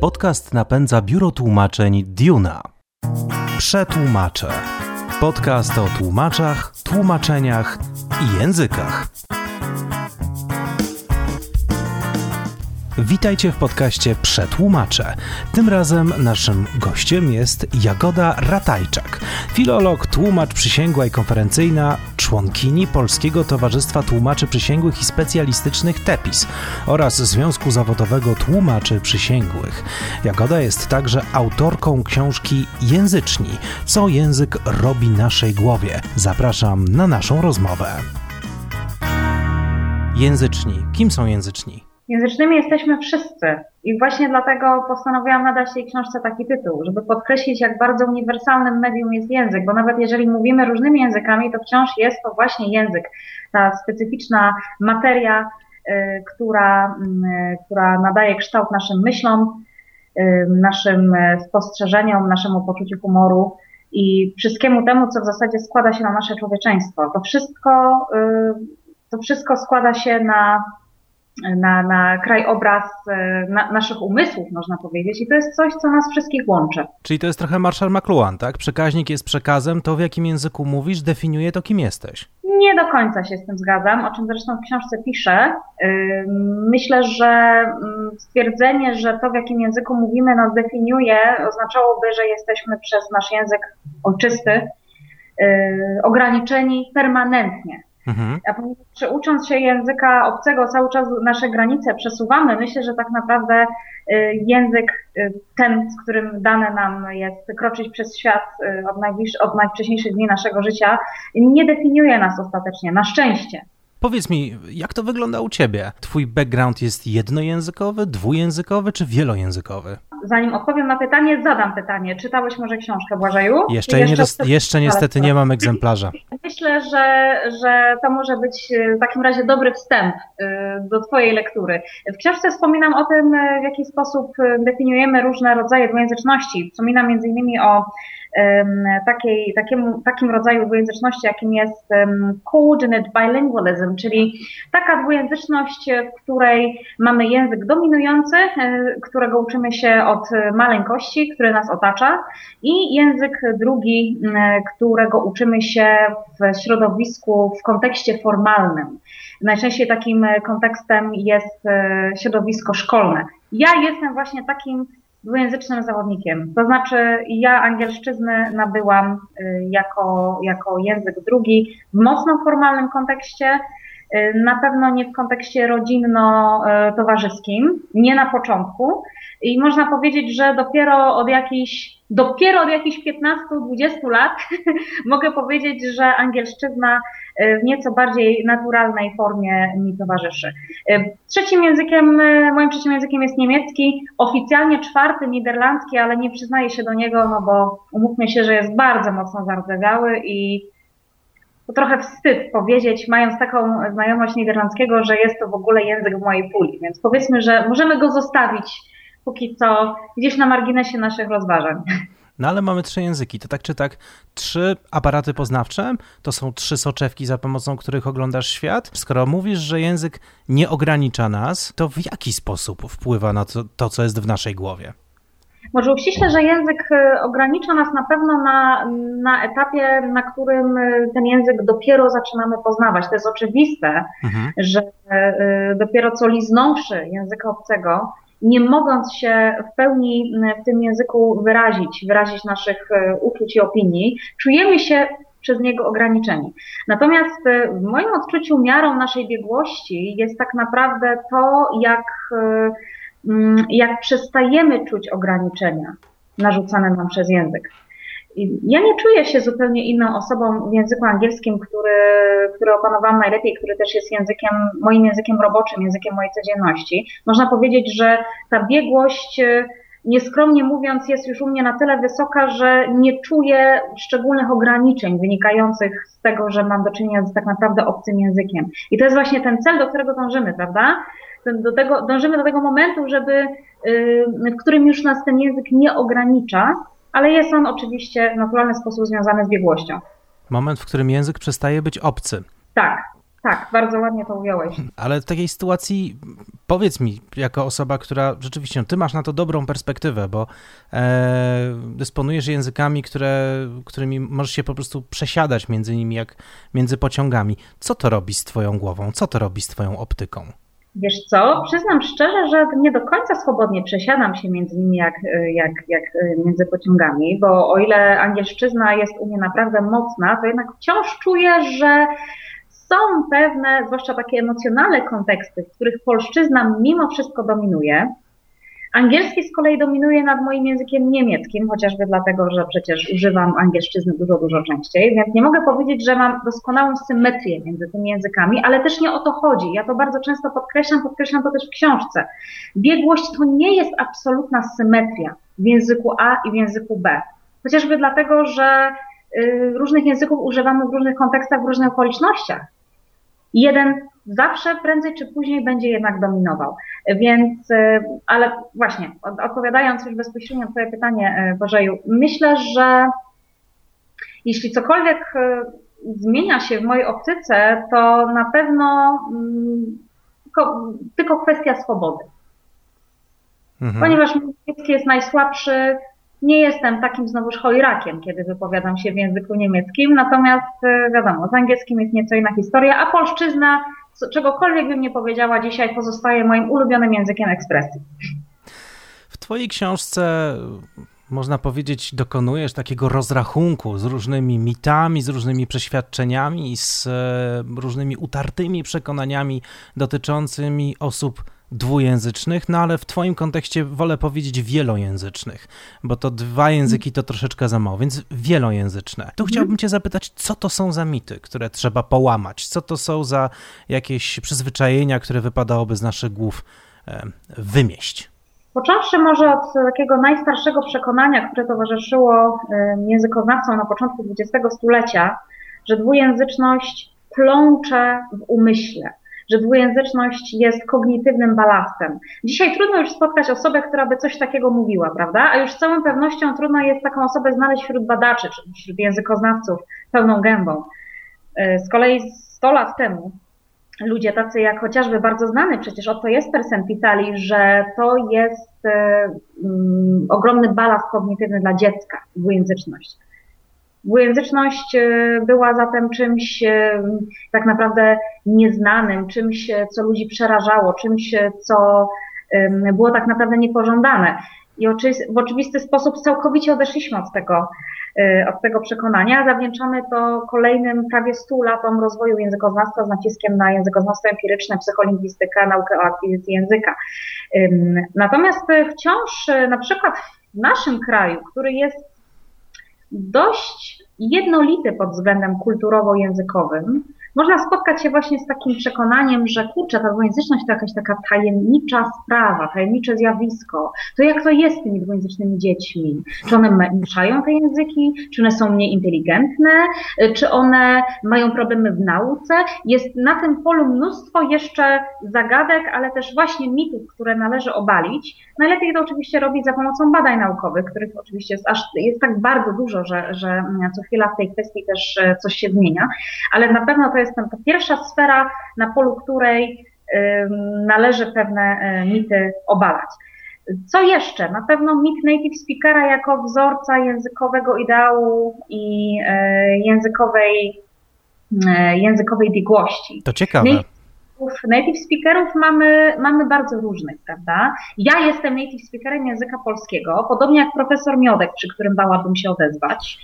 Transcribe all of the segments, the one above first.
Podcast napędza biuro tłumaczeń Duna. Przetłumaczę. Podcast o tłumaczach, tłumaczeniach i językach. Witajcie w podcaście Przetłumaczę. Tym razem naszym gościem jest Jagoda Ratajczak, filolog, tłumacz przysięgła i konferencyjna, członkini Polskiego Towarzystwa Tłumaczy Przysięgłych i Specjalistycznych TEPIS oraz Związku Zawodowego Tłumaczy Przysięgłych. Jagoda jest także autorką książki Języczni – co język robi naszej głowie. Zapraszam na naszą rozmowę. Języczni. Kim są języczni? Języcznymi jesteśmy wszyscy i właśnie dlatego postanowiłam nadać tej książce taki tytuł, żeby podkreślić, jak bardzo uniwersalnym medium jest język, bo nawet jeżeli mówimy różnymi językami, to wciąż jest to właśnie język, ta specyficzna materia, y, która, y, która nadaje kształt naszym myślom, y, naszym spostrzeżeniom, naszemu poczuciu humoru i wszystkiemu temu, co w zasadzie składa się na nasze człowieczeństwo. To wszystko, to wszystko składa się na na, na krajobraz e, na, naszych umysłów, można powiedzieć, i to jest coś, co nas wszystkich łączy. Czyli to jest trochę Marshall McLuhan, tak? Przekaźnik jest przekazem, to w jakim języku mówisz definiuje to, kim jesteś. Nie do końca się z tym zgadzam, o czym zresztą w książce piszę. Myślę, że mm, stwierdzenie, że to, w jakim języku mówimy, nas definiuje, oznaczałoby, że jesteśmy przez nasz język ojczysty ograniczeni permanentnie Mhm. A ponieważ ucząc się języka obcego, cały czas nasze granice przesuwamy, myślę, że tak naprawdę y, język y, ten, z którym dane nam jest kroczyć przez świat y, od, od najwcześniejszych dni naszego życia, nie definiuje nas ostatecznie, na szczęście. Powiedz mi, jak to wygląda u ciebie? Twój background jest jednojęzykowy, dwujęzykowy czy wielojęzykowy? Zanim odpowiem na pytanie, zadam pytanie. Czytałeś może książkę Błażeju? Jeszcze, jeszcze, nie, jeszcze niestety nie mam egzemplarza. Myślę, że, że to może być w takim razie dobry wstęp y, do Twojej lektury. W książce wspominam o tym, w jaki sposób definiujemy różne rodzaje dwujęzyczności. Wspominam między innymi o takiej, takim, takim rodzaju dwujęzyczności, jakim jest coordinate bilingualism, czyli taka dwujęzyczność, w której mamy język dominujący, e, którego uczymy się od maleńkości, który nas otacza i język drugi, którego uczymy się w środowisku, w kontekście formalnym. Najczęściej takim kontekstem jest e, środowisko szkolne. Ja jestem właśnie takim dwujęzycznym zawodnikiem. To znaczy, ja angielszczyznę nabyłam y, jako, jako język drugi w mocno formalnym kontekście, y, na pewno nie w kontekście rodzinno-towarzyskim, nie na początku. I można powiedzieć, że dopiero od jakichś, dopiero od jakichś 15-20 lat mogę powiedzieć, że angielszczyzna w nieco bardziej naturalnej formie mi towarzyszy. Trzecim językiem, moim trzecim językiem jest niemiecki, oficjalnie czwarty niderlandzki, ale nie przyznaję się do niego, no bo umówmy się, że jest bardzo mocno zardzewiały i to trochę wstyd powiedzieć, mając taką znajomość niderlandzkiego, że jest to w ogóle język w mojej puli, więc powiedzmy, że możemy go zostawić póki co gdzieś na marginesie naszych rozważań. No ale mamy trzy języki. To tak czy tak, trzy aparaty poznawcze, to są trzy soczewki, za pomocą których oglądasz świat. Skoro mówisz, że język nie ogranicza nas, to w jaki sposób wpływa na to, to co jest w naszej głowie? Może uściśle, że język y, ogranicza nas na pewno na, na etapie, na którym y, ten język dopiero zaczynamy poznawać. To jest oczywiste, mhm. że y, dopiero co liznąwszy języka obcego, nie mogąc się w pełni w tym języku wyrazić, wyrazić naszych e, uczuć i opinii, czujemy się przez niego ograniczeni. Natomiast e, w moim odczuciu miarą naszej biegłości jest tak naprawdę to, jak, e, jak przestajemy czuć ograniczenia narzucane nam przez język. Ja nie czuję się zupełnie inną osobą w języku angielskim, który, który opanowałam najlepiej, który też jest językiem, moim językiem roboczym, językiem mojej codzienności. Można powiedzieć, że ta biegłość, e, nieskromnie mówiąc, jest już u mnie na tyle wysoka, że nie czuję szczególnych ograniczeń wynikających z tego, że mam do czynienia z tak naprawdę obcym językiem. I to jest właśnie ten cel, do którego dążymy, prawda? Do tego, dążymy do tego momentu, żeby, e, w którym już nas ten język nie ogranicza, ale jest on oczywiście w naturalny sposób związany z biegłością. Moment, w którym język przestaje być obcy. Tak, Tak, bardzo ładnie to ująłeś. Ale w takiej sytuacji powiedz mi, jako osoba, która rzeczywiście, no ty masz na to dobrą perspektywę, bo e, dysponujesz językami, które, którymi możesz się po prostu przesiadać między nimi jak między pociągami. Co to robi z twoją głową? Co to robi z twoją optyką? Wiesz co, przyznam szczerze, że nie do końca swobodnie przesiadam się między nimi jak, jak, jak między pociągami, bo o ile angielszczyzna jest u mnie naprawdę mocna, to jednak wciąż czuję, że są pewne, zwłaszcza takie emocjonalne konteksty, w których polszczyzna mimo wszystko dominuje. Angielski z kolei dominuje nad moim językiem niemieckim, chociażby dlatego, że przecież używam angielszczyzny dużo, dużo częściej, więc nie mogę powiedzieć, że mam doskonałą symetrię między tymi językami, ale też nie o to chodzi. Ja to bardzo często podkreślam, podkreślam to też w książce. Biegłość to nie jest absolutna symetria w języku A i w języku B. Chociażby dlatego, że y, różnych języków używamy w różnych kontekstach, w różnych okolicznościach jeden zawsze prędzej czy później będzie jednak dominował. Więc, e, ale właśnie, odpowiadając już bezpośrednio na Twoje pytanie, e, Bożeju, myślę, że jeśli cokolwiek e, zmienia się w mojej optyce, to na pewno mm, tylko, tylko kwestia swobody. Mhm. Ponieważ niemiecki jest najsłabszy, nie jestem takim znowuż chojrakiem, kiedy wypowiadam się w języku niemieckim, natomiast wiadomo, z angielskim jest nieco inna historia, a polszczyzna, czegokolwiek bym nie powiedziała dzisiaj, pozostaje moim ulubionym językiem ekspresji. W Twojej książce można powiedzieć, dokonujesz takiego rozrachunku z różnymi mitami, z różnymi przeświadczeniami, z e, różnymi utartymi przekonaniami dotyczącymi osób dwujęzycznych, no ale w Twoim kontekście wolę powiedzieć wielojęzycznych, bo to dwa języki to troszeczkę za mało, więc wielojęzyczne. Tu mhm. chciałbym Cię zapytać, co to są za mity, które trzeba połamać? Co to są za jakieś przyzwyczajenia, które wypadałoby z naszych głów wymieść? Począwszy może od takiego najstarszego przekonania, które towarzyszyło językoznawcom na początku XX stulecia, że dwujęzyczność plącze w umyśle że dwujęzyczność jest kognitywnym balastem. Dzisiaj trudno już spotkać osobę, która by coś takiego mówiła, prawda? A już z całą pewnością trudno jest taką osobę znaleźć wśród badaczy, czy wśród językoznawców pełną gębą. E, z kolei 100 lat temu ludzie tacy jak chociażby bardzo znany przecież Otto Jespersen pisali, że to jest um, ogromny balast kognitywny dla dziecka, dwujęzyczność. Dwujęzyczność e, była zatem czymś e, tak naprawdę nieznanym, czymś, e, co ludzi przerażało, czymś, co było tak naprawdę niepożądane. I w oczywisty sposób całkowicie odeszliśmy od tego, od tego przekonania. Zawdzięczamy to kolejnym prawie 100 latom rozwoju językoznawstwa z naciskiem na językoznawstwo empiryczne, psycholingwistykę, naukę o akwizycji języka. Natomiast wciąż na przykład w naszym kraju, który jest dość jednolity pod względem kulturowo-językowym, można spotkać się właśnie z takim przekonaniem, że kurczę, ta dwujęzyczność to jakaś taka tajemnicza sprawa, tajemnicze zjawisko. To jak to jest z tymi dwujęzycznymi dziećmi? Czy one mieszają te języki? Czy one są mniej inteligentne? Czy one mają problemy w nauce? Jest na tym polu mnóstwo jeszcze zagadek, ale też właśnie mitów, które należy obalić. Najlepiej to oczywiście robić za pomocą badań naukowych, których oczywiście jest aż jest tak bardzo dużo, że, że co chwila w tej kwestii też e, coś się zmienia, ale na pewno to jest jest ta pierwsza sfera, na polu której należy pewne e, mity obalać. Co jeszcze? Na pewno mit native speakera jako wzorca językowego ideału i e, językowej, e, językowej biegłości. To ciekawe native speakerów mamy, mamy bardzo różnych, prawda? Ja jestem native speakerem języka polskiego, podobnie jak profesor Miodek, przy którym bałabym się odezwać.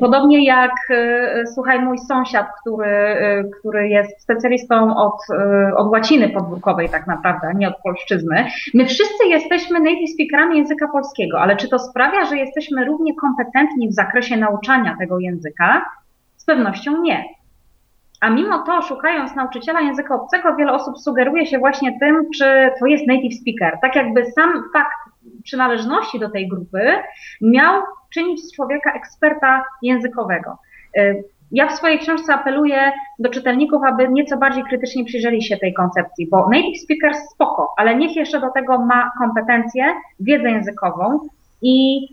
Podobnie jak, e, słuchaj, mój sąsiad, który, e, który jest specjalistą od, e, od łaciny podwórkowej tak naprawdę, nie od polszczyzny. My wszyscy jesteśmy native speakerami języka polskiego, ale czy to sprawia, że jesteśmy równie kompetentni w zakresie nauczania tego języka? Z pewnością nie. A mimo to, szukając nauczyciela języka obcego, wiele osób sugeruje się właśnie tym, czy to jest native speaker. Tak jakby sam fakt przynależności do tej grupy miał czynić z człowieka eksperta językowego. Y, ja w swojej książce apeluję do czytelników, aby nieco bardziej krytycznie przyjrzeli się tej koncepcji, bo native speaker spoko, ale niech jeszcze do tego ma kompetencje, wiedzę językową i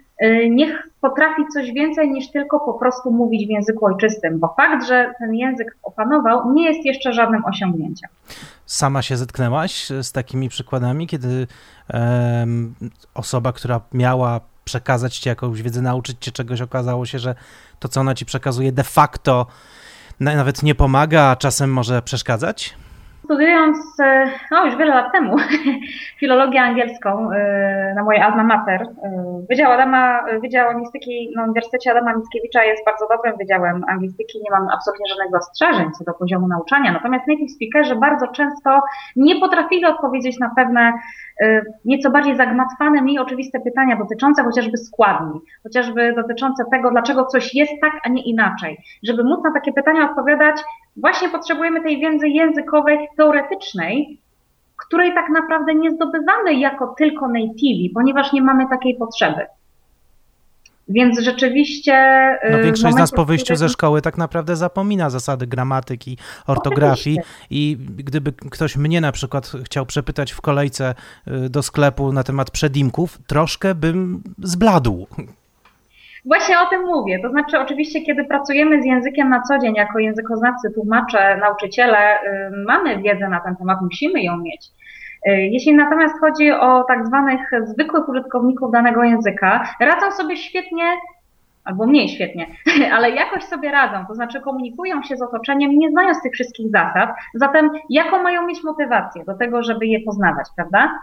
niech potrafi coś więcej niż tylko po prostu mówić w języku ojczystym, bo fakt, że ten język opanował, nie jest jeszcze żadnym osiągnięciem. Sama się zetknęłaś z takimi przykładami, kiedy um, osoba, która miała przekazać ci jakąś wiedzę, nauczyć cię czegoś, okazało się, że to, co ona ci przekazuje, de facto nawet nie pomaga, a czasem może przeszkadzać? Studiując, e, no już wiele lat temu, filologię angielską e, na mojej alma mater, e, Wydział, Adama, Wydział Anglistyki na Uniwersytecie Adama Mickiewicza jest bardzo dobrym wydziałem anglistyki, nie mam absolutnie żadnych zastrzeżeń co do poziomu nauczania, natomiast native speakerzy bardzo często nie potrafili odpowiedzieć na pewne nieco bardziej zagmatwane, mniej oczywiste pytania dotyczące chociażby składni, chociażby dotyczące tego, dlaczego coś jest tak, a nie inaczej. Żeby móc na takie pytania odpowiadać, właśnie potrzebujemy tej wiedzy językowej, teoretycznej, której tak naprawdę nie zdobywamy jako tylko nativi, ponieważ nie mamy takiej potrzeby. Więc rzeczywiście. Y, no, większość z nas po wyjściu ze szkoły tak naprawdę zapomina zasady gramatyki, ortografii. Oczywiście. I gdyby ktoś mnie na przykład chciał przepytać w kolejce y, do sklepu na temat przedimków, troszkę bym zbladł. Właśnie o tym mówię. To znaczy, oczywiście, kiedy pracujemy z językiem na co dzień, jako językoznawcy, tłumacze, nauczyciele, y, mamy wiedzę na ten temat, musimy ją mieć. Y, jeśli natomiast chodzi o tak zwanych zwykłych użytkowników danego języka, radzą sobie świetnie albo mniej świetnie, ale jakoś sobie radzą, to znaczy komunikują się z otoczeniem, nie znając tych wszystkich zasad, zatem jaką mają mieć motywację do tego, żeby je poznawać, prawda?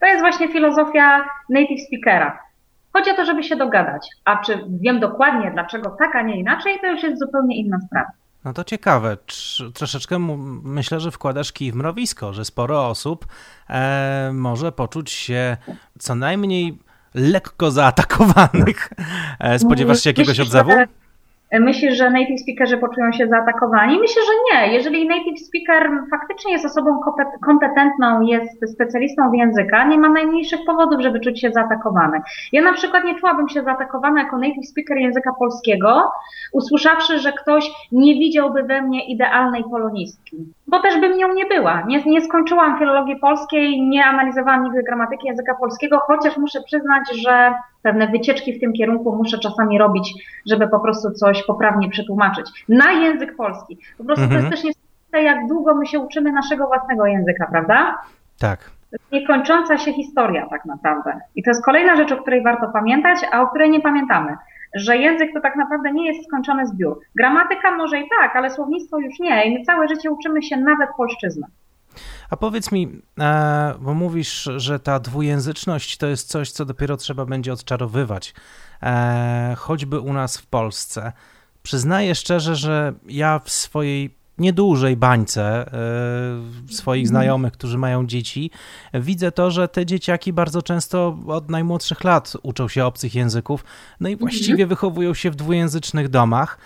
To jest właśnie filozofia native speakera. Chodzi o to, żeby się dogadać. A czy wiem dokładnie, dlaczego tak, a nie inaczej, to już jest zupełnie inna sprawa. No to ciekawe. Troszeczkę myślę, że wkładasz kij w mrowisko, że sporo osób e, może poczuć się co najmniej lekko zaatakowanych. E, spodziewasz się jakiegoś odzewu? Myślisz, że native speakerzy poczują się zaatakowani? Myślę, że nie. Jeżeli native speaker faktycznie jest osobą kompetentną, jest specjalistą w języka, nie ma najmniejszych powodów, żeby czuć się zaatakowany. Ja na przykład nie czułabym się zaatakowana jako native speaker języka polskiego, usłyszawszy, że ktoś nie widziałby we mnie idealnej polonistki. Bo też bym nią nie była. Nie, nie skończyłam filologii polskiej, nie analizowałam nigdy gramatyki języka polskiego, chociaż muszę przyznać, że pewne wycieczki w tym kierunku muszę czasami robić, żeby po prostu coś poprawnie przetłumaczyć. Na język polski. Po prostu mhm. to jest mhm. też niesamowite, jak długo my się uczymy naszego własnego języka, prawda? Tak. Niekończąca się historia tak naprawdę. I to jest kolejna rzecz, o której warto pamiętać, a o której nie pamiętamy. Że język to tak naprawdę nie jest skończony zbiór. Gramatyka może i tak, ale słownictwo już nie. I my całe życie uczymy się nawet polszczyzny. A powiedz mi, e, bo mówisz, że ta dwujęzyczność to jest coś, co dopiero trzeba będzie odczarowywać, e, choćby u nas w Polsce. Przyznaję szczerze, że ja w swojej niedużej bańce e, swoich znajomych, którzy mają dzieci, widzę to, że te dzieciaki bardzo często od najmłodszych lat uczą się obcych języków, no i właściwie wychowują się w dwujęzycznych domach.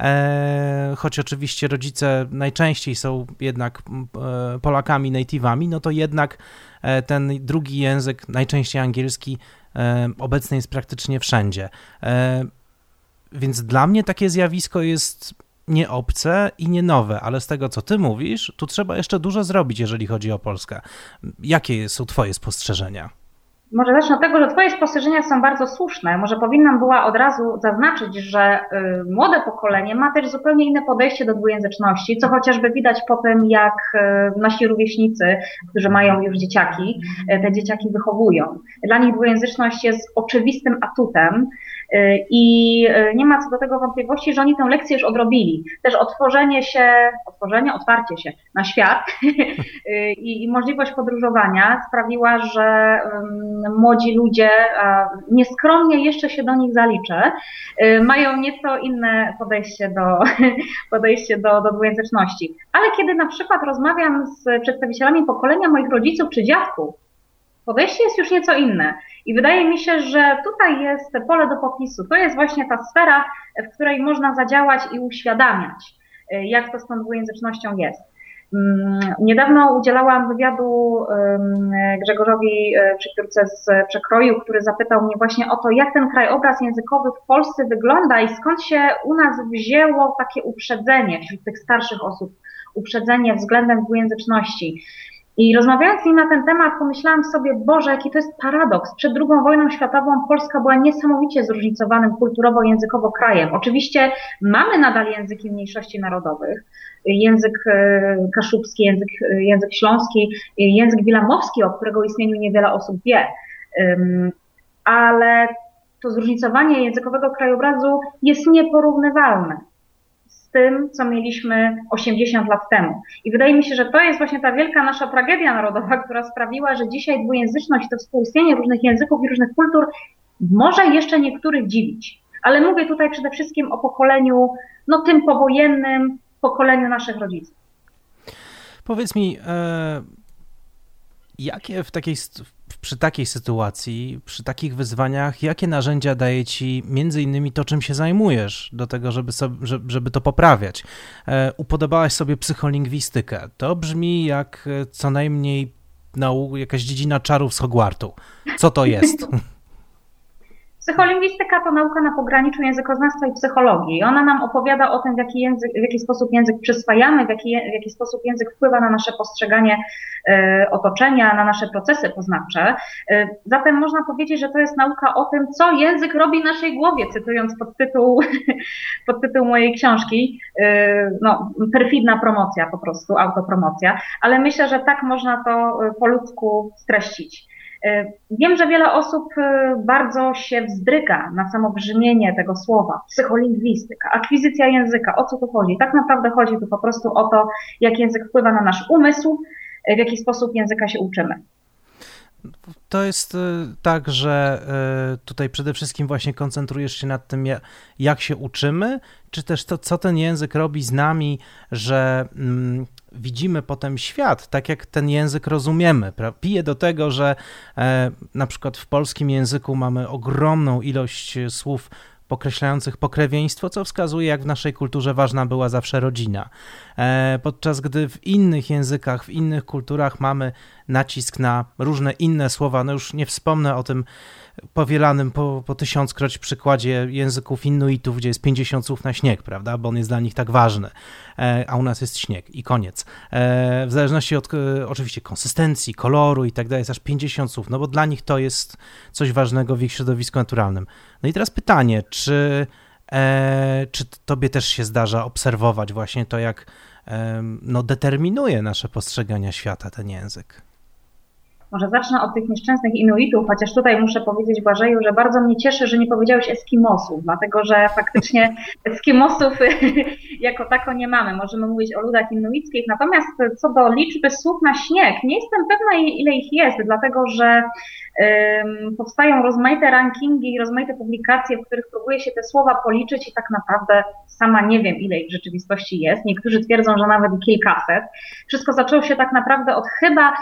E, choć oczywiście rodzice najczęściej są jednak e, Polakami, native'ami, no to jednak e, ten drugi język, najczęściej angielski, obecny jest praktycznie wszędzie. Więc dla mnie takie zjawisko jest nie obce i nie nowe, ale z tego, co ty mówisz, tu trzeba jeszcze dużo zrobić, jeżeli chodzi o Polskę. Jakie są twoje spostrzeżenia? Może zacznę od tego, że Twoje spostrzeżenia są bardzo słuszne. Może powinnam była od razu zaznaczyć, że y, młode pokolenie ma też zupełnie inne podejście do dwujęzyczności, co chociażby widać po tym, jak y, nasi rówieśnicy, którzy mają już dzieciaki, y, te dzieciaki wychowują. Dla nich dwujęzyczność jest oczywistym atutem, i nie ma co do tego wątpliwości, że oni tę lekcję już odrobili. Też otworzenie się, otworzenie, otwarcie się na świat i, i możliwość podróżowania sprawiła, że młodzi ludzie, nieskromnie jeszcze się do nich zaliczę, mają nieco inne podejście do, podejście do, do dwujęzyczności. Ale kiedy na przykład rozmawiam z przedstawicielami pokolenia moich rodziców czy dziadków, podejście jest już nieco inne. I wydaje mi się, że tutaj jest pole do popisu. To jest właśnie ta sfera, w której można zadziałać i uświadamiać, y, jak to z tą dwujęzycznością jest. Mm, niedawno udzielałam wywiadu Grzegorzowi e, Przepiórce z Przekroju, który zapytał mnie właśnie o to, jak ten krajobraz językowy w Polsce wygląda i skąd się u nas wzięło takie uprzedzenie wśród tych starszych osób, uprzedzenie względem dwujęzyczności. I rozmawiając z nim na ten temat, pomyślałam sobie, Boże, jaki to jest paradoks. Przed II wojną światową Polska była niesamowicie zróżnicowanym kulturowo-językowo krajem. Oczywiście mamy nadal języki mniejszości narodowych, język e, kaszubski, język, e, język śląski, język wilamowski, o którego istnieniu niewiele osób wie. Ale to zróżnicowanie językowego krajobrazu jest nieporównywalne tym, co mieliśmy 80 lat temu. I wydaje mi się, że to jest właśnie ta wielka nasza tragedia narodowa, która sprawiła, że dzisiaj dwujęzyczność, to współistnienie różnych języków i różnych kultur może jeszcze niektórych dziwić. Ale mówię tutaj przede wszystkim o pokoleniu, no tym powojennym, pokoleniu naszych rodziców. Powiedz mi, e, jakie w takiej, przy takiej sytuacji, przy takich wyzwaniach, jakie narzędzia daje ci między innymi to, czym się zajmujesz, do tego, żeby, sobie, żeby to poprawiać? E, upodobałaś sobie psycholingwistykę. To brzmi jak e, co najmniej nau, jakaś dziedzina czarów z Hogwartu. Co to jest? Psycholingwistyka to nauka na pograniczu językoznawstwa i psychologii. Ona nam opowiada o tym, w jaki, język, w jaki sposób język przyswajamy, w jaki, w jaki sposób język wpływa na nasze postrzeganie e, otoczenia, na nasze procesy poznawcze. E, zatem można powiedzieć, że to jest nauka o tym, co język robi naszej głowie, cytując podtytuł, podtytuł mojej książki. E, no, perfidna promocja po prostu, autopromocja, ale myślę, że tak można to po ludzku streścić. E, wiem, że wiele osób e, bardzo się wzdryga na samo brzmienie tego słowa, psycholingwistyka, akwizycja języka, o co tu chodzi? Tak naprawdę chodzi tu po prostu o to, jak język wpływa na nasz umysł, w jaki sposób języka się uczymy. To jest tak, że tutaj przede wszystkim właśnie koncentrujesz się nad tym, jak się uczymy, czy też to, co ten język robi z nami, że mm, widzimy potem świat, tak jak ten język rozumiemy. Pije do tego, że e, na przykład w polskim języku mamy ogromną ilość słów pokreślających pokrewieństwo, co wskazuje, jak w naszej kulturze ważna była zawsze rodzina. E, podczas gdy w innych językach, w innych kulturach mamy nacisk na różne inne słowa. No już nie wspomnę o tym powielanym po, po tysiąckroć przykładzie języków Inuitów, gdzie jest 50 słów na śnieg, prawda, bo on jest dla nich tak ważny, e, a u nas jest śnieg i koniec. E, w zależności od e, oczywiście konsystencji, koloru i tak dalej, jest aż 50 słów, no bo dla nich to jest coś ważnego w ich środowisku naturalnym. No i teraz pytanie, czy, czy tobie też się zdarza obserwować właśnie to, jak no, determinuje nasze postrzegania świata ten język? Może zacznę od tych nieszczęsnych Inuitów, chociaż tutaj muszę powiedzieć Błażeju, że bardzo mnie cieszy, że nie powiedziałeś Eskimosów, dlatego że faktycznie Eskimosów jako tako nie mamy. Możemy mówić o ludach inuickich, natomiast co do liczby słów na śnieg, nie jestem pewna ile ich jest, dlatego że powstają rozmaite rankingi i rozmaite publikacje, w których próbuje się te słowa policzyć i tak naprawdę sama nie wiem, ile ich w rzeczywistości jest. Niektórzy twierdzą, że nawet kilkaset. Wszystko zaczęło się tak naprawdę od chyba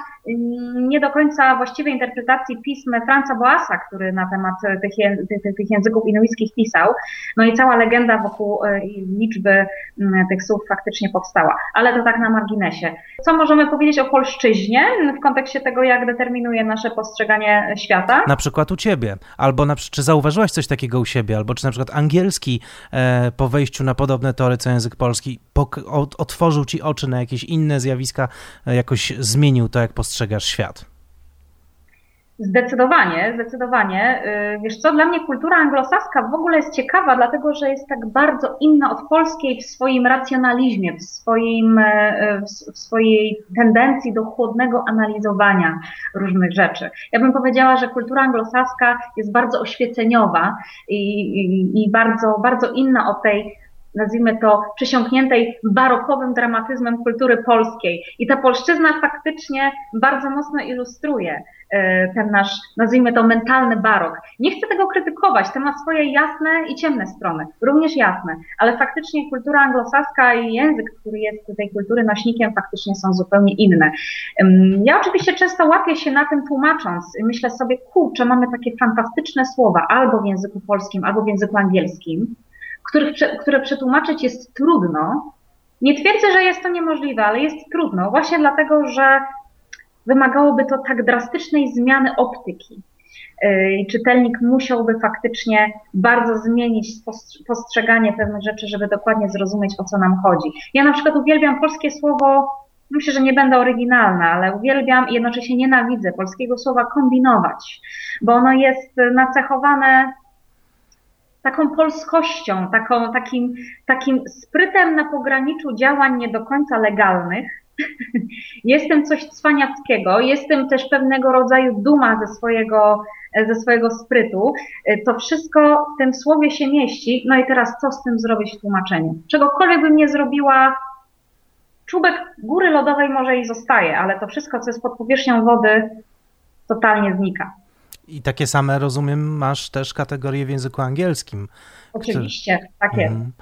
nie do końca właściwej interpretacji pism Franca Boasa, który na temat tych, tych, języków inuickich pisał. No i cała legenda wokół e, liczby tych słów faktycznie powstała. Ale to tak na marginesie. Co możemy powiedzieć o polszczyźnie w kontekście tego, jak determinuje nasze postrzeganie świata. Na przykład u ciebie, albo na, czy zauważyłaś coś takiego u siebie, albo czy na przykład angielski e, po wejściu na podobne tory co język polski otworzył ci oczy na jakieś inne zjawiska, e, jakoś zmienił to, jak postrzegasz świat? Zdecydowanie, zdecydowanie. Y, wiesz co, dla mnie kultura anglosaska w ogóle jest ciekawa, dlatego że jest tak bardzo inna od polskiej w swoim racjonalizmie, w, swoim, e, w swojej tendencji do chłodnego analizowania różnych rzeczy. Ja bym powiedziała, że kultura anglosaska jest bardzo oświeceniowa i, i, i bardzo, bardzo inna od tej nazwijmy to, przesiąkniętej barokowym dramatyzmem kultury polskiej. I ta polszczyzna faktycznie bardzo mocno ilustruje e, ten nasz, nazwijmy to, mentalny barok. Nie chcę tego krytykować, to ma swoje jasne i ciemne strony, również jasne, ale faktycznie kultura anglosaska i język, który jest tej kultury nośnikiem, faktycznie są zupełnie inne. Ja oczywiście często łapię się na tym tłumacząc, myślę sobie, kurczę, mamy takie fantastyczne słowa, albo w języku polskim, albo w języku angielskim, których, które przetłumaczyć jest trudno. Nie twierdzę, że jest to niemożliwe, ale jest trudno, właśnie dlatego, że wymagałoby to tak drastycznej zmiany optyki. Yy, czytelnik musiałby faktycznie bardzo zmienić postrzeganie pewnych rzeczy, żeby dokładnie zrozumieć, o co nam chodzi. Ja na przykład uwielbiam polskie słowo myślę, że nie będę oryginalna, ale uwielbiam i jednocześnie nienawidzę polskiego słowa kombinować, bo ono jest nacechowane taką polskością, taką, takim, takim sprytem na pograniczu działań nie do końca legalnych. jestem coś cwaniackiego, jestem też pewnego rodzaju duma ze swojego, ze swojego sprytu. To wszystko w tym słowie się mieści. No i teraz co z tym zrobić w tłumaczeniu? Czegokolwiek bym nie zrobiła, czubek góry lodowej może i zostaje, ale to wszystko, co jest pod powierzchnią wody, totalnie znika. I takie same, rozumiem, masz też kategorie w języku angielskim. Oczywiście, który... tak jest. Mhm.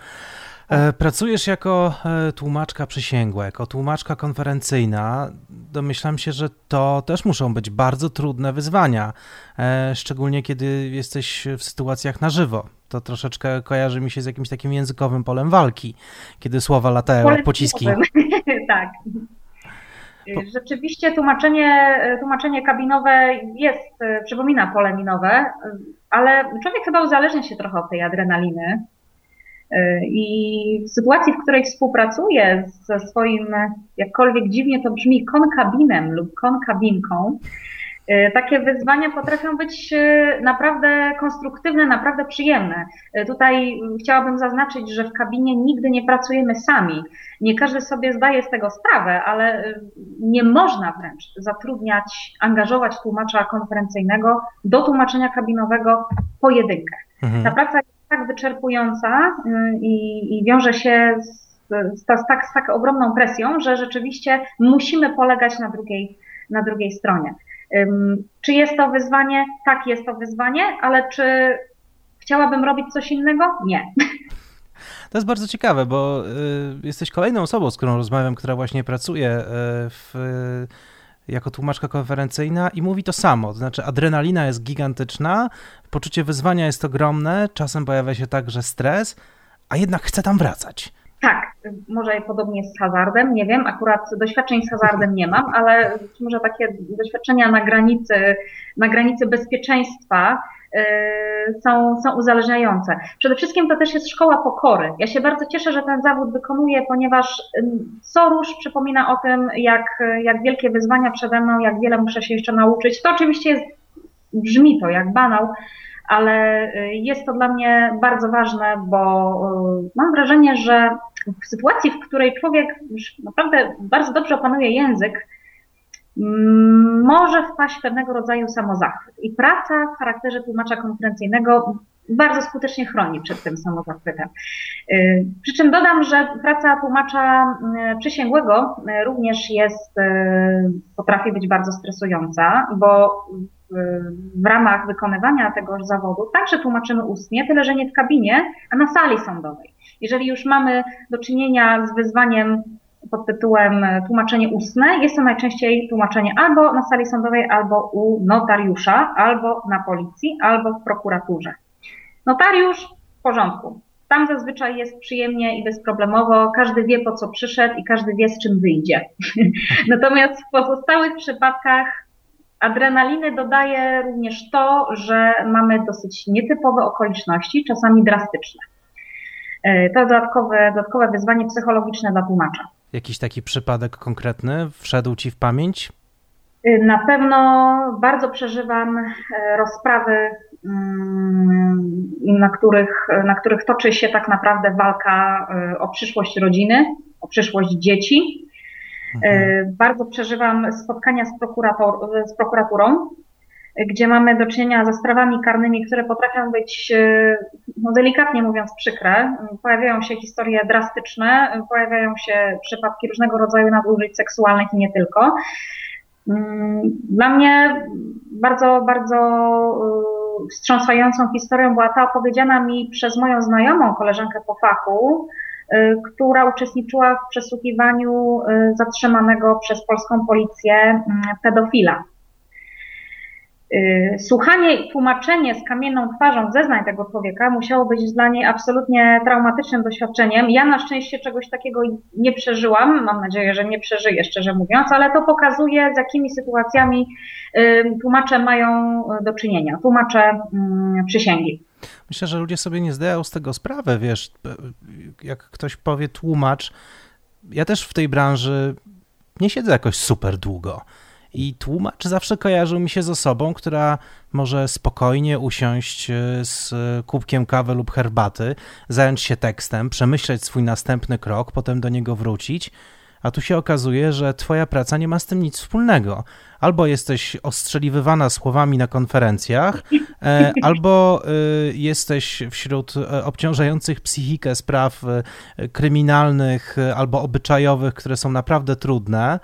E, pracujesz jako e, tłumaczka przysięgła, jako tłumaczka konferencyjna. Domyślam się, że to też muszą być bardzo trudne wyzwania, e, szczególnie kiedy jesteś w sytuacjach na żywo. To troszeczkę kojarzy mi się z jakimś takim językowym polem walki, kiedy słowa latają jak pociski. tak. Rzeczywiście tłumaczenie, tłumaczenie kabinowe jest, przypomina pole minowe, ale człowiek chyba uzależnia się trochę od tej adrenaliny. I w sytuacji, w której współpracuję ze swoim, jakkolwiek dziwnie to brzmi, konkabinem lub konkabinką, takie wyzwania potrafią być e, naprawdę konstruktywne, naprawdę przyjemne. E, tutaj chciałabym zaznaczyć, że w kabinie nigdy nie pracujemy sami. Nie każdy sobie zdaje z tego sprawę, ale nie można wręcz zatrudniać, angażować tłumacza konferencyjnego do tłumaczenia kabinowego pojedynkę. Mhm. Ta praca jest tak wyczerpująca i, i wiąże się z, z, z, tak, z tak ogromną presją, że rzeczywiście musimy polegać na drugiej, na drugiej stronie. Czy jest to wyzwanie? Tak, jest to wyzwanie, ale czy chciałabym robić coś innego? Nie. To jest bardzo ciekawe, bo y, jesteś kolejną osobą, z którą rozmawiam, która właśnie pracuje y, w, jako tłumaczka konferencyjna i mówi to samo. To znaczy, adrenalina jest gigantyczna, poczucie wyzwania jest ogromne, czasem pojawia się także stres, a jednak chce tam wracać. Tak, może podobnie z hazardem, nie wiem, akurat doświadczeń z hazardem nie mam, ale może takie doświadczenia na granicy, na granicy bezpieczeństwa yy, są, są uzależniające. Przede wszystkim to też jest szkoła pokory. Ja się bardzo cieszę, że ten zawód wykonuję, ponieważ co róż przypomina o tym, jak, jak wielkie wyzwania przede mną, jak wiele muszę się jeszcze nauczyć. To oczywiście jest, brzmi to jak banał, ale y, jest to dla mnie bardzo ważne, bo y, mam wrażenie, że w sytuacji, w której człowiek już naprawdę bardzo dobrze opanuje język, może wpaść w pewnego rodzaju samozachwyt. I praca w charakterze tłumacza konferencyjnego bardzo skutecznie chroni przed tym samozachwytem. Y, przy czym dodam, że praca tłumacza przysięgłego również jest, potrafi być bardzo stresująca, bo w ramach wykonywania tegoż zawodu także tłumaczymy ustnie, tyle że nie w kabinie, a na sali sądowej. Jeżeli już mamy do czynienia z wyzwaniem pod tytułem tłumaczenie ustne, jest to najczęściej tłumaczenie albo na sali sądowej, albo u notariusza, albo na policji, albo w prokuraturze. Notariusz w porządku. Tam zazwyczaj jest przyjemnie i bezproblemowo, każdy wie po co przyszedł i każdy wie z czym wyjdzie. Natomiast w pozostałych przypadkach Adrenaliny dodaje również to, że mamy dosyć nietypowe okoliczności, czasami drastyczne. E, to dodatkowe, dodatkowe wyzwanie psychologiczne dla tłumacza. Jakiś taki przypadek konkretny wszedł Ci w pamięć? E, na pewno bardzo przeżywam e, rozprawy, mm, na których, na których toczy się tak naprawdę walka o przyszłość rodziny, o przyszłość dzieci. Mhm. Bardzo przeżywam spotkania z, z prokuraturą, gdzie mamy do czynienia ze sprawami karnymi, które potrafią być, no delikatnie mówiąc, przykre. Pojawiają się historie drastyczne, pojawiają się przypadki różnego rodzaju nadużyć seksualnych i nie tylko. Dla mnie bardzo, bardzo e, wstrząsającą historią była ta opowiedziana mi przez moją znajomą, koleżankę po fachu, Y, która uczestniczyła w przesłuchiwaniu y, zatrzymanego przez polską policję mm, pedofila. Y, słuchanie i tłumaczenie z kamienną twarzą zeznań tego człowieka musiało być dla niej absolutnie traumatycznym doświadczeniem. Ja na szczęście czegoś takiego nie przeżyłam, mam nadzieję, że nie przeżyję, szczerze mówiąc, ale to pokazuje, z jakimi sytuacjami tłumacze mają do czynienia, tłumacze mm, przysięgi. Myślę, że ludzie sobie nie zdają z tego sprawę, wiesz, jak ktoś powie tłumacz, ja też w tej branży nie siedzę jakoś super długo. I tłumacz zawsze kojarzył mi się z osobą, która może spokojnie usiąść e, z kubkiem kawy lub herbaty, zająć się tekstem, przemyśleć swój następny krok, potem do niego wrócić. A tu się okazuje, że twoja praca nie ma z tym nic wspólnego. Albo jesteś ostrzeliwywana słowami na konferencjach, e, albo e, jesteś wśród obciążających psychikę spraw kryminalnych albo obyczajowych, które są naprawdę trudne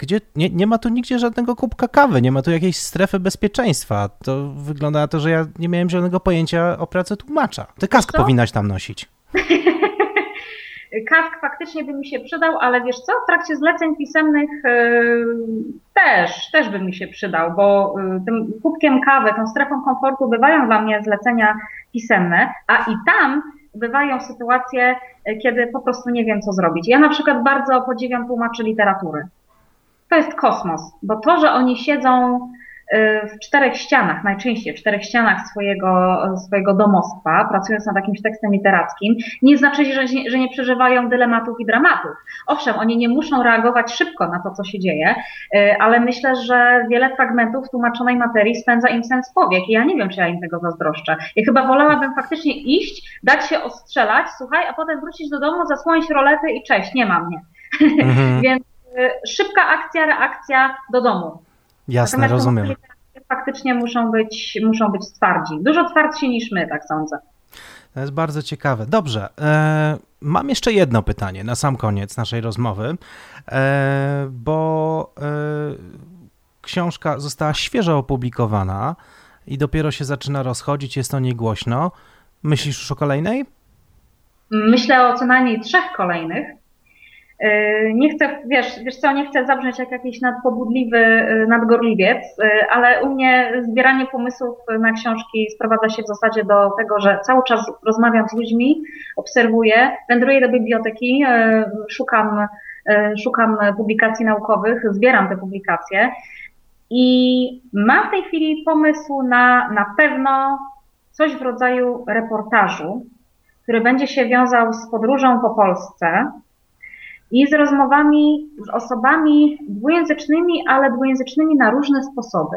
gdzie nie, nie ma tu nigdzie żadnego kubka kawy, nie ma tu jakiejś strefy bezpieczeństwa. To wygląda na to, że ja nie miałem żadnego pojęcia o pracy tłumacza. Ty kask powinnaś tam nosić. Kask faktycznie by mi się przydał, ale wiesz co, w trakcie zleceń pisemnych yy, też, też by mi się przydał, bo yy, tym kubkiem kawy, tą strefą komfortu bywają dla mnie zlecenia pisemne, a i tam bywają sytuacje, yy, kiedy po prostu nie wiem, co zrobić. Ja na przykład bardzo podziwiam tłumaczy literatury to jest kosmos, bo to, że oni siedzą y, w czterech ścianach, najczęściej w czterech ścianach swojego, swojego domostwa, pracując nad jakimś tekstem literackim, nie znaczy, że, że nie przeżywają dylematów i dramatów. Owszem, oni nie muszą reagować szybko na to, co się dzieje, y, ale myślę, że wiele fragmentów tłumaczonej materii spędza im sens powiek i ja nie wiem, czy ja im tego zazdroszczę. Ja chyba wolałabym faktycznie iść, dać się ostrzelać, słuchaj, a potem wrócić do domu, zasłonić rolety i cześć, nie ma mnie. Mhm. Więc szybka akcja, reakcja do domu. Jasne, Natomiast rozumiem. Faktycznie muszą być, muszą być twardzi. Dużo twardsi niż my, tak sądzę. To jest bardzo ciekawe. Dobrze. E, mam jeszcze jedno pytanie na sam koniec naszej rozmowy, e, bo e, książka została świeżo opublikowana i dopiero się zaczyna rozchodzić, jest o niej głośno. Myślisz już o kolejnej? Myślę o co najmniej trzech kolejnych. Yy, nie chcę, wiesz, wiesz co, nie chcę zabrzmieć jak jakiś nadpobudliwy yy, nadgorliwiec, yy, ale u mnie zbieranie pomysłów na książki sprowadza się w zasadzie do tego, że cały czas rozmawiam z ludźmi, obserwuję, wędruję do biblioteki, szukam, szukam publikacji naukowych, zbieram te publikacje i mam w tej chwili pomysł na na pewno coś w rodzaju reportażu, który będzie się wiązał z podróżą po Polsce, i z rozmowami z osobami dwujęzycznymi, ale dwujęzycznymi na różne sposoby.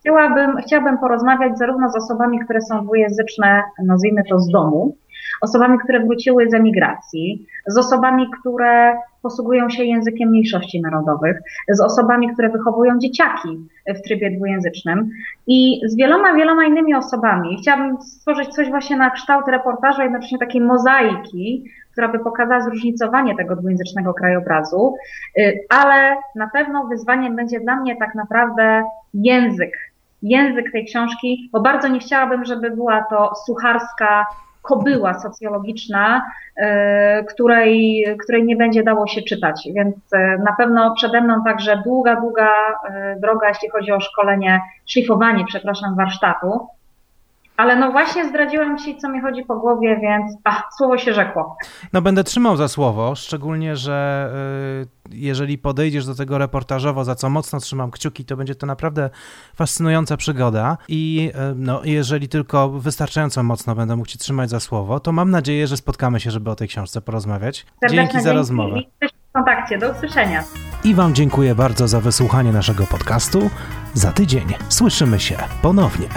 Chciałabym, chciałabym porozmawiać zarówno z osobami, które są dwujęzyczne, nazwijmy to z domu, osobami, które wróciły z emigracji, z osobami, które posługują się językiem mniejszości narodowych, z osobami, które wychowują dzieciaki w trybie dwujęzycznym i z wieloma, wieloma innymi osobami. Chciałabym stworzyć coś właśnie na kształt reportażu, jednocześnie takiej mozaiki, która by pokazała zróżnicowanie tego dwujęzycznego krajobrazu, y, ale na pewno wyzwaniem będzie dla mnie tak naprawdę język. Język tej książki, bo bardzo nie chciałabym, żeby była to sucharska kobyła socjologiczna, y, której, której nie będzie dało się czytać. Więc y, na pewno przede mną także długa, długa droga, jeśli chodzi o szkolenie, szlifowanie, przepraszam, warsztatu. Ale no właśnie zdradziłem ci, co mi chodzi po głowie, więc ach, słowo się rzekło. No będę trzymał za słowo, szczególnie, że y, jeżeli podejdziesz do tego reportażowo, za co mocno trzymam kciuki, to będzie to naprawdę fascynująca przygoda i y, no, jeżeli tylko wystarczająco mocno będę mógł ci trzymać za słowo, to mam nadzieję, że spotkamy się, żeby o tej książce porozmawiać. Serdeczne dzięki za rozmowę. W kontakcie, do usłyszenia. I Wam dziękuję bardzo za wysłuchanie naszego podcastu. Za tydzień słyszymy się ponownie.